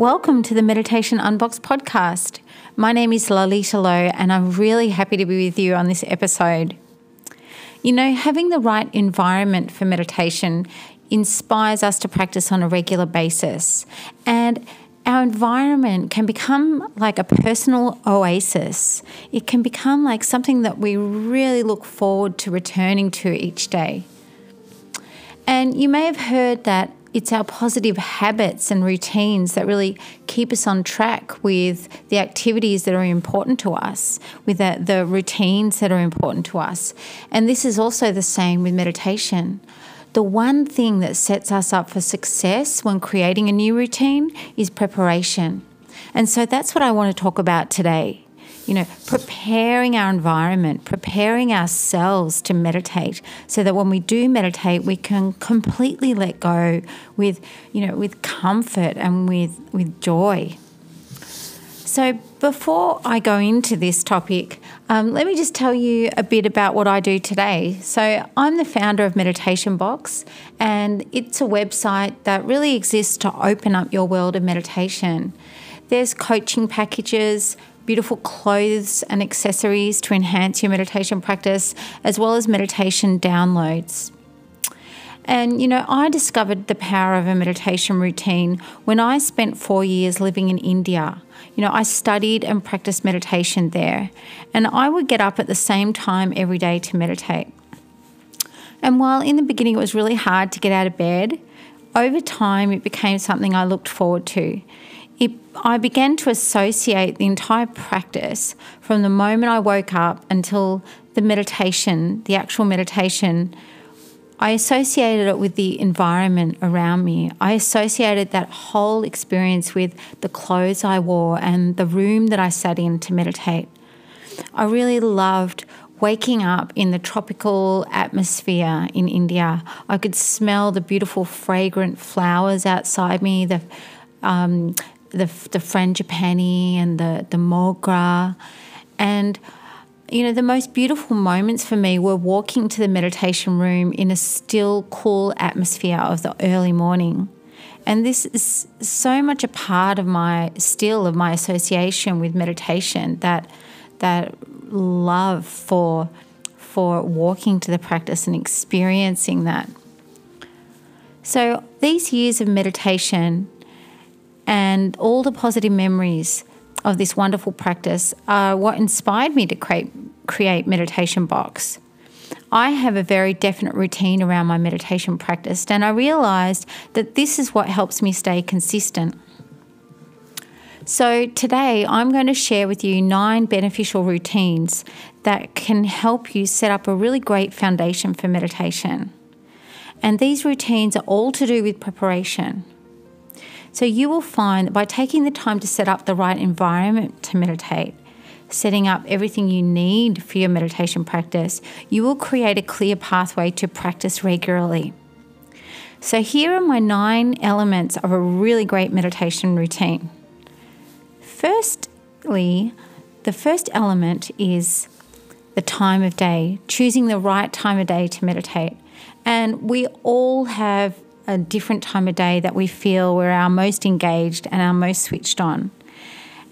Welcome to the Meditation Unboxed podcast. My name is Lalita Lowe, and I'm really happy to be with you on this episode. You know, having the right environment for meditation inspires us to practice on a regular basis. And our environment can become like a personal oasis. It can become like something that we really look forward to returning to each day. And you may have heard that it's our positive habits and routines that really keep us on track with the activities that are important to us, with the, the routines that are important to us. And this is also the same with meditation. The one thing that sets us up for success when creating a new routine is preparation. And so that's what I want to talk about today. You know, preparing our environment, preparing ourselves to meditate so that when we do meditate, we can completely let go with, you know, with comfort and with, with joy. So, before I go into this topic, um, let me just tell you a bit about what I do today. So, I'm the founder of Meditation Box, and it's a website that really exists to open up your world of meditation. There's coaching packages, beautiful clothes and accessories to enhance your meditation practice, as well as meditation downloads. And, you know, I discovered the power of a meditation routine when I spent four years living in India. You know, I studied and practiced meditation there, and I would get up at the same time every day to meditate. And while in the beginning it was really hard to get out of bed, over time it became something I looked forward to. It, I began to associate the entire practice from the moment I woke up until the meditation, the actual meditation, I associated it with the environment around me. I associated that whole experience with the clothes I wore and the room that I sat in to meditate. I really loved waking up in the tropical atmosphere in India. I could smell the beautiful, fragrant flowers outside me, the um, the, the frangipani and the, the mogra. And you know, the most beautiful moments for me were walking to the meditation room in a still, cool atmosphere of the early morning. And this is so much a part of my still of my association with meditation that that love for for walking to the practice and experiencing that. So these years of meditation and all the positive memories of this wonderful practice are what inspired me to create, create Meditation Box. I have a very definite routine around my meditation practice, and I realized that this is what helps me stay consistent. So, today I'm going to share with you nine beneficial routines that can help you set up a really great foundation for meditation. And these routines are all to do with preparation. So you will find that by taking the time to set up the right environment to meditate, setting up everything you need for your meditation practice, you will create a clear pathway to practice regularly. So, here are my nine elements of a really great meditation routine. Firstly, the first element is the time of day, choosing the right time of day to meditate. And we all have a different time of day that we feel we're our most engaged and our most switched on.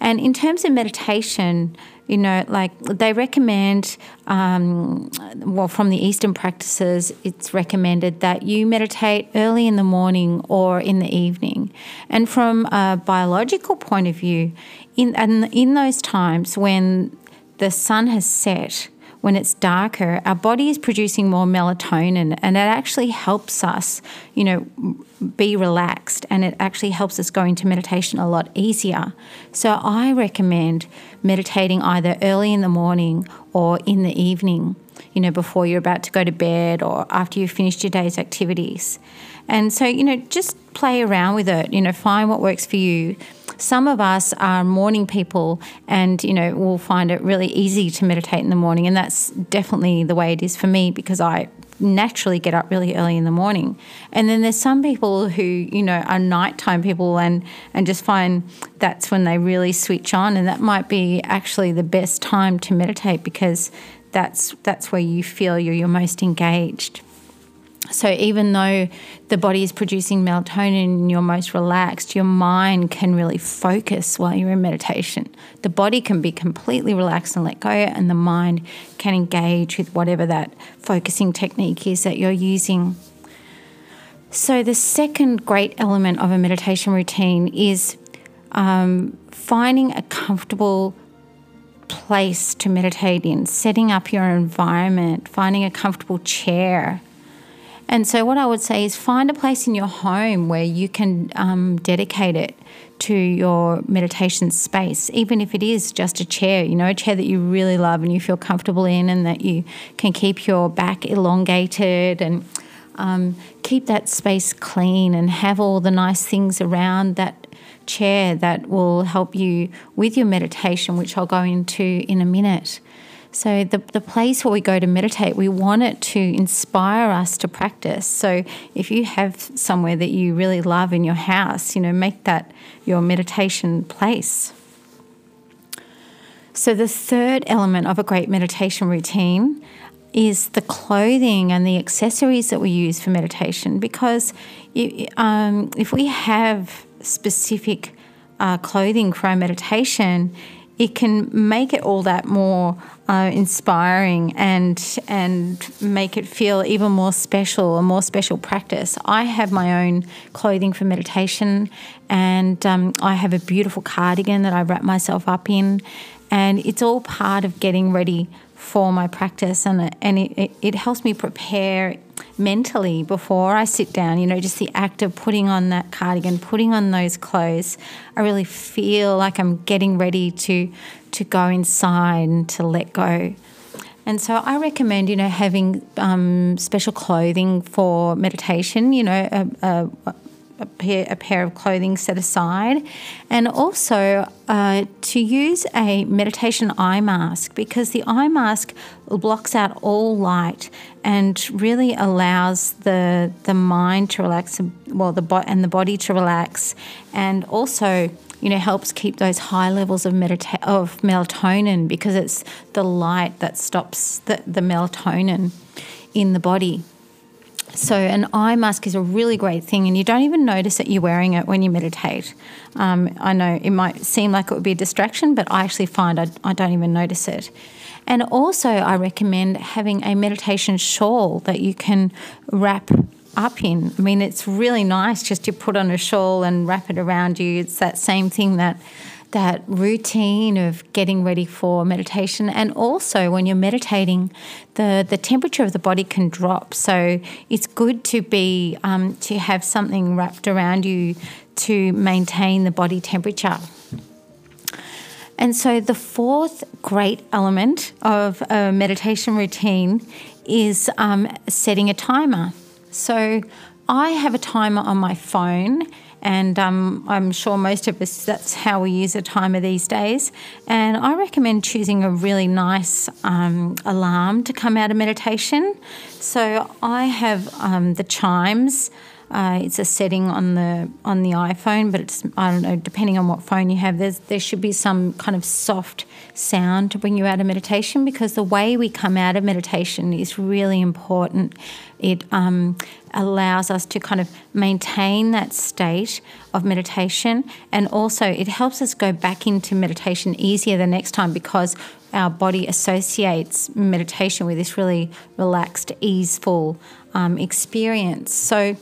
And in terms of meditation, you know, like they recommend, um, well, from the Eastern practices, it's recommended that you meditate early in the morning or in the evening. And from a biological point of view, in, in those times when the sun has set, when it's darker, our body is producing more melatonin and it actually helps us, you know, be relaxed and it actually helps us go into meditation a lot easier. So I recommend meditating either early in the morning or in the evening, you know, before you're about to go to bed or after you've finished your day's activities. And so, you know, just play around with it, you know, find what works for you. Some of us are morning people and, you know, will find it really easy to meditate in the morning. And that's definitely the way it is for me because I naturally get up really early in the morning. And then there's some people who, you know, are nighttime people and, and just find that's when they really switch on. And that might be actually the best time to meditate because that's that's where you feel you're, you're most engaged. So even though the body is producing melatonin and you're most relaxed, your mind can really focus while you're in meditation. The body can be completely relaxed and let go, and the mind can engage with whatever that focusing technique is that you're using. So, the second great element of a meditation routine is um, finding a comfortable place to meditate in, setting up your environment, finding a comfortable chair and so, what I would say is find a place in your home where you can um, dedicate it to your meditation space, even if it is just a chair, you know, a chair that you really love and you feel comfortable in, and that you can keep your back elongated and um, keep that space clean and have all the nice things around that chair that will help you with your meditation, which I'll go into in a minute. So, the, the place where we go to meditate, we want it to inspire us to practice. So, if you have somewhere that you really love in your house, you know, make that your meditation place. So, the third element of a great meditation routine is the clothing and the accessories that we use for meditation. Because um, if we have specific uh, clothing for our meditation, it can make it all that more uh, inspiring and and make it feel even more special, a more special practice. I have my own clothing for meditation, and um, I have a beautiful cardigan that I wrap myself up in, and it's all part of getting ready for my practice, and and it, it, it helps me prepare mentally before I sit down, you know, just the act of putting on that cardigan, putting on those clothes, I really feel like I'm getting ready to to go inside and to let go. And so I recommend, you know, having um, special clothing for meditation, you know, a, a, a pair, of clothing set aside, and also uh, to use a meditation eye mask because the eye mask blocks out all light and really allows the the mind to relax, well, the bo- and the body to relax, and also you know helps keep those high levels of medita- of melatonin because it's the light that stops the, the melatonin in the body. So, an eye mask is a really great thing, and you don't even notice that you're wearing it when you meditate. Um, I know it might seem like it would be a distraction, but I actually find I, I don't even notice it. And also, I recommend having a meditation shawl that you can wrap up in. I mean, it's really nice just to put on a shawl and wrap it around you. It's that same thing that that routine of getting ready for meditation. And also when you're meditating the the temperature of the body can drop. So it's good to be um, to have something wrapped around you to maintain the body temperature. And so the fourth great element of a meditation routine is um, setting a timer. So I have a timer on my phone and um, I'm sure most of us that's how we use a timer these days. And I recommend choosing a really nice um, alarm to come out of meditation. So I have um, the chimes. Uh, it's a setting on the on the iPhone, but it's I don't know. Depending on what phone you have, there's there should be some kind of soft sound to bring you out of meditation because the way we come out of meditation is really important. It um, allows us to kind of maintain that state of meditation, and also it helps us go back into meditation easier the next time because our body associates meditation with this really relaxed, easeful um, experience. So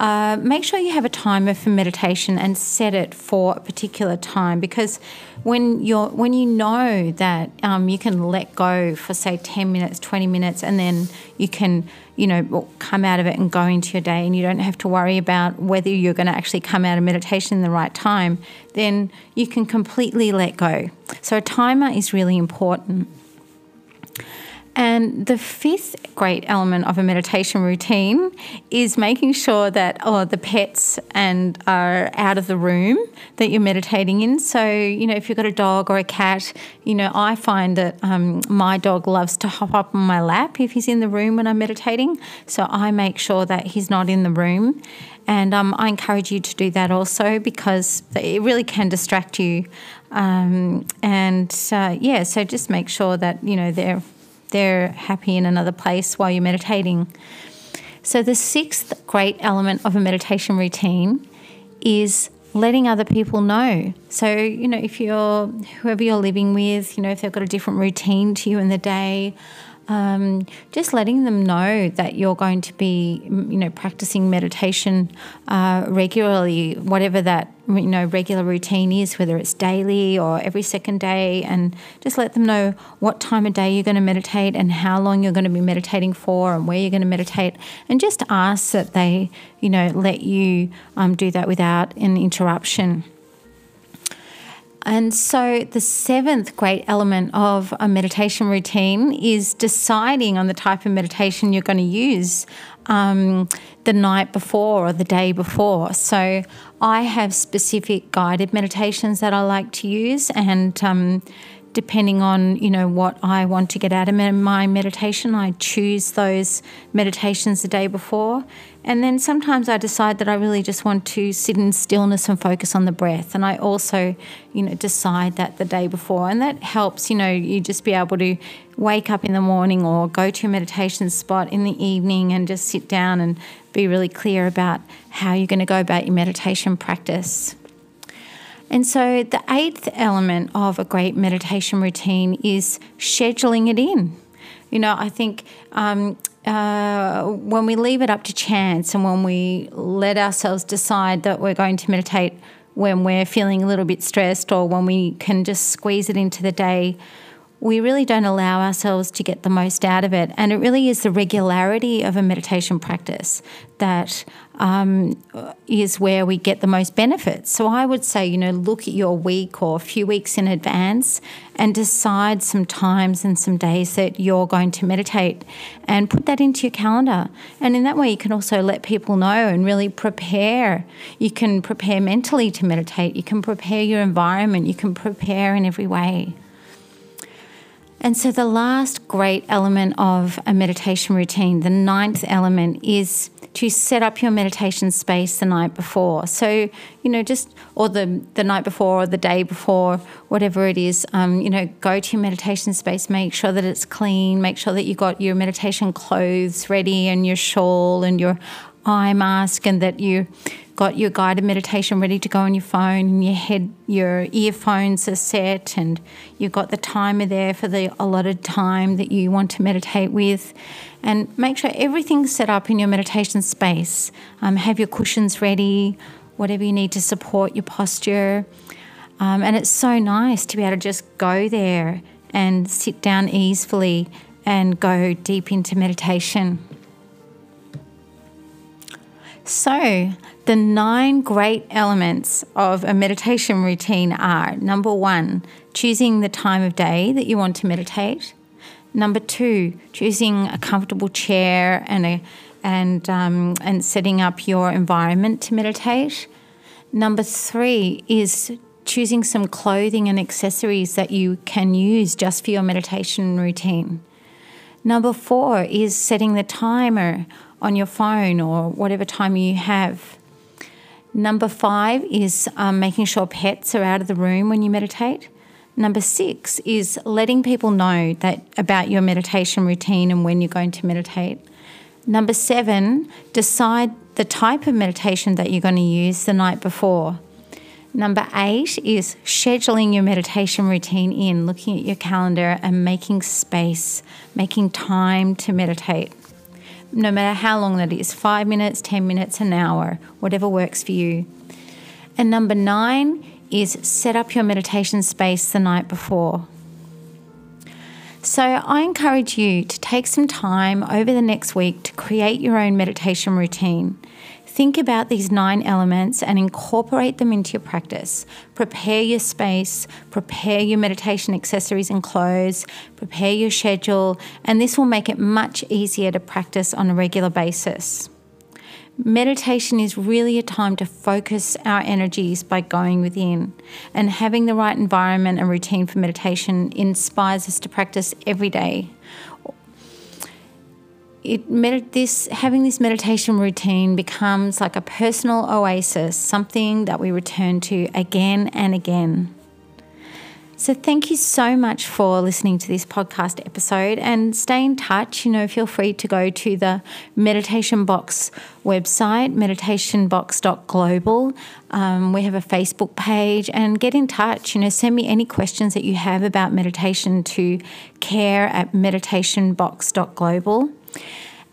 uh, make sure you have a timer for meditation and set it for a particular time because when you're when you know that um, you can let go for say 10 minutes 20 minutes and then you can you know come out of it and go into your day and you don't have to worry about whether you're going to actually come out of meditation in the right time then you can completely let go. So a timer is really important and the fifth great element of a meditation routine is making sure that oh the pets and are out of the room that you're meditating in. So you know if you've got a dog or a cat, you know I find that um, my dog loves to hop up on my lap if he's in the room when I'm meditating. So I make sure that he's not in the room. And um, I encourage you to do that also because it really can distract you. Um, and uh, yeah, so just make sure that you know they're they're happy in another place while you're meditating. So, the sixth great element of a meditation routine is letting other people know. So, you know, if you're whoever you're living with, you know, if they've got a different routine to you in the day, um, just letting them know that you're going to be, you know, practicing meditation uh, regularly, whatever that you know regular routine is, whether it's daily or every second day, and just let them know what time of day you're going to meditate and how long you're going to be meditating for and where you're going to meditate, and just ask that they, you know, let you um, do that without an interruption. And so, the seventh great element of a meditation routine is deciding on the type of meditation you're going to use um, the night before or the day before. So, I have specific guided meditations that I like to use, and um, depending on you know what I want to get out of my meditation, I choose those meditations the day before. And then sometimes I decide that I really just want to sit in stillness and focus on the breath. And I also, you know, decide that the day before. And that helps, you know, you just be able to wake up in the morning or go to a meditation spot in the evening and just sit down and be really clear about how you're going to go about your meditation practice. And so, the eighth element of a great meditation routine is scheduling it in. You know, I think um, uh, when we leave it up to chance and when we let ourselves decide that we're going to meditate when we're feeling a little bit stressed or when we can just squeeze it into the day, we really don't allow ourselves to get the most out of it. And it really is the regularity of a meditation practice that um, is where we get the most benefits. So I would say, you know, look at your week or a few weeks in advance and decide some times and some days that you're going to meditate and put that into your calendar. And in that way, you can also let people know and really prepare. You can prepare mentally to meditate, you can prepare your environment, you can prepare in every way. And so, the last great element of a meditation routine, the ninth element, is to set up your meditation space the night before. So, you know, just, or the, the night before or the day before, whatever it is, um, you know, go to your meditation space, make sure that it's clean, make sure that you've got your meditation clothes ready and your shawl and your eye mask and that you got your guided meditation ready to go on your phone and your head your earphones are set and you've got the timer there for the allotted time that you want to meditate with. And make sure everything's set up in your meditation space. Um, have your cushions ready whatever you need to support your posture. Um, and it's so nice to be able to just go there and sit down easily and go deep into meditation. So, the nine great elements of a meditation routine are number one, choosing the time of day that you want to meditate. Number two, choosing a comfortable chair and a and um, and setting up your environment to meditate. Number three is choosing some clothing and accessories that you can use just for your meditation routine. Number four is setting the timer on your phone or whatever time you have. Number five is um, making sure pets are out of the room when you meditate. Number six is letting people know that about your meditation routine and when you're going to meditate. Number seven, decide the type of meditation that you're going to use the night before. Number eight is scheduling your meditation routine in, looking at your calendar and making space, making time to meditate no matter how long that is five minutes, 10 minutes, an hour, whatever works for you. And number nine is set up your meditation space the night before. So, I encourage you to take some time over the next week to create your own meditation routine. Think about these nine elements and incorporate them into your practice. Prepare your space, prepare your meditation accessories and clothes, prepare your schedule, and this will make it much easier to practice on a regular basis. Meditation is really a time to focus our energies by going within. And having the right environment and routine for meditation inspires us to practice every day it this having this meditation routine becomes like a personal oasis, something that we return to again and again. So, thank you so much for listening to this podcast episode and stay in touch. You know, feel free to go to the Meditation Box website, meditationbox.global. Um, we have a Facebook page and get in touch. You know, send me any questions that you have about meditation to care at meditationbox.global.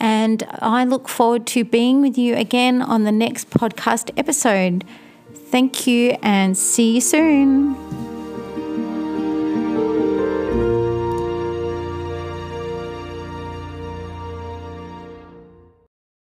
And I look forward to being with you again on the next podcast episode. Thank you and see you soon.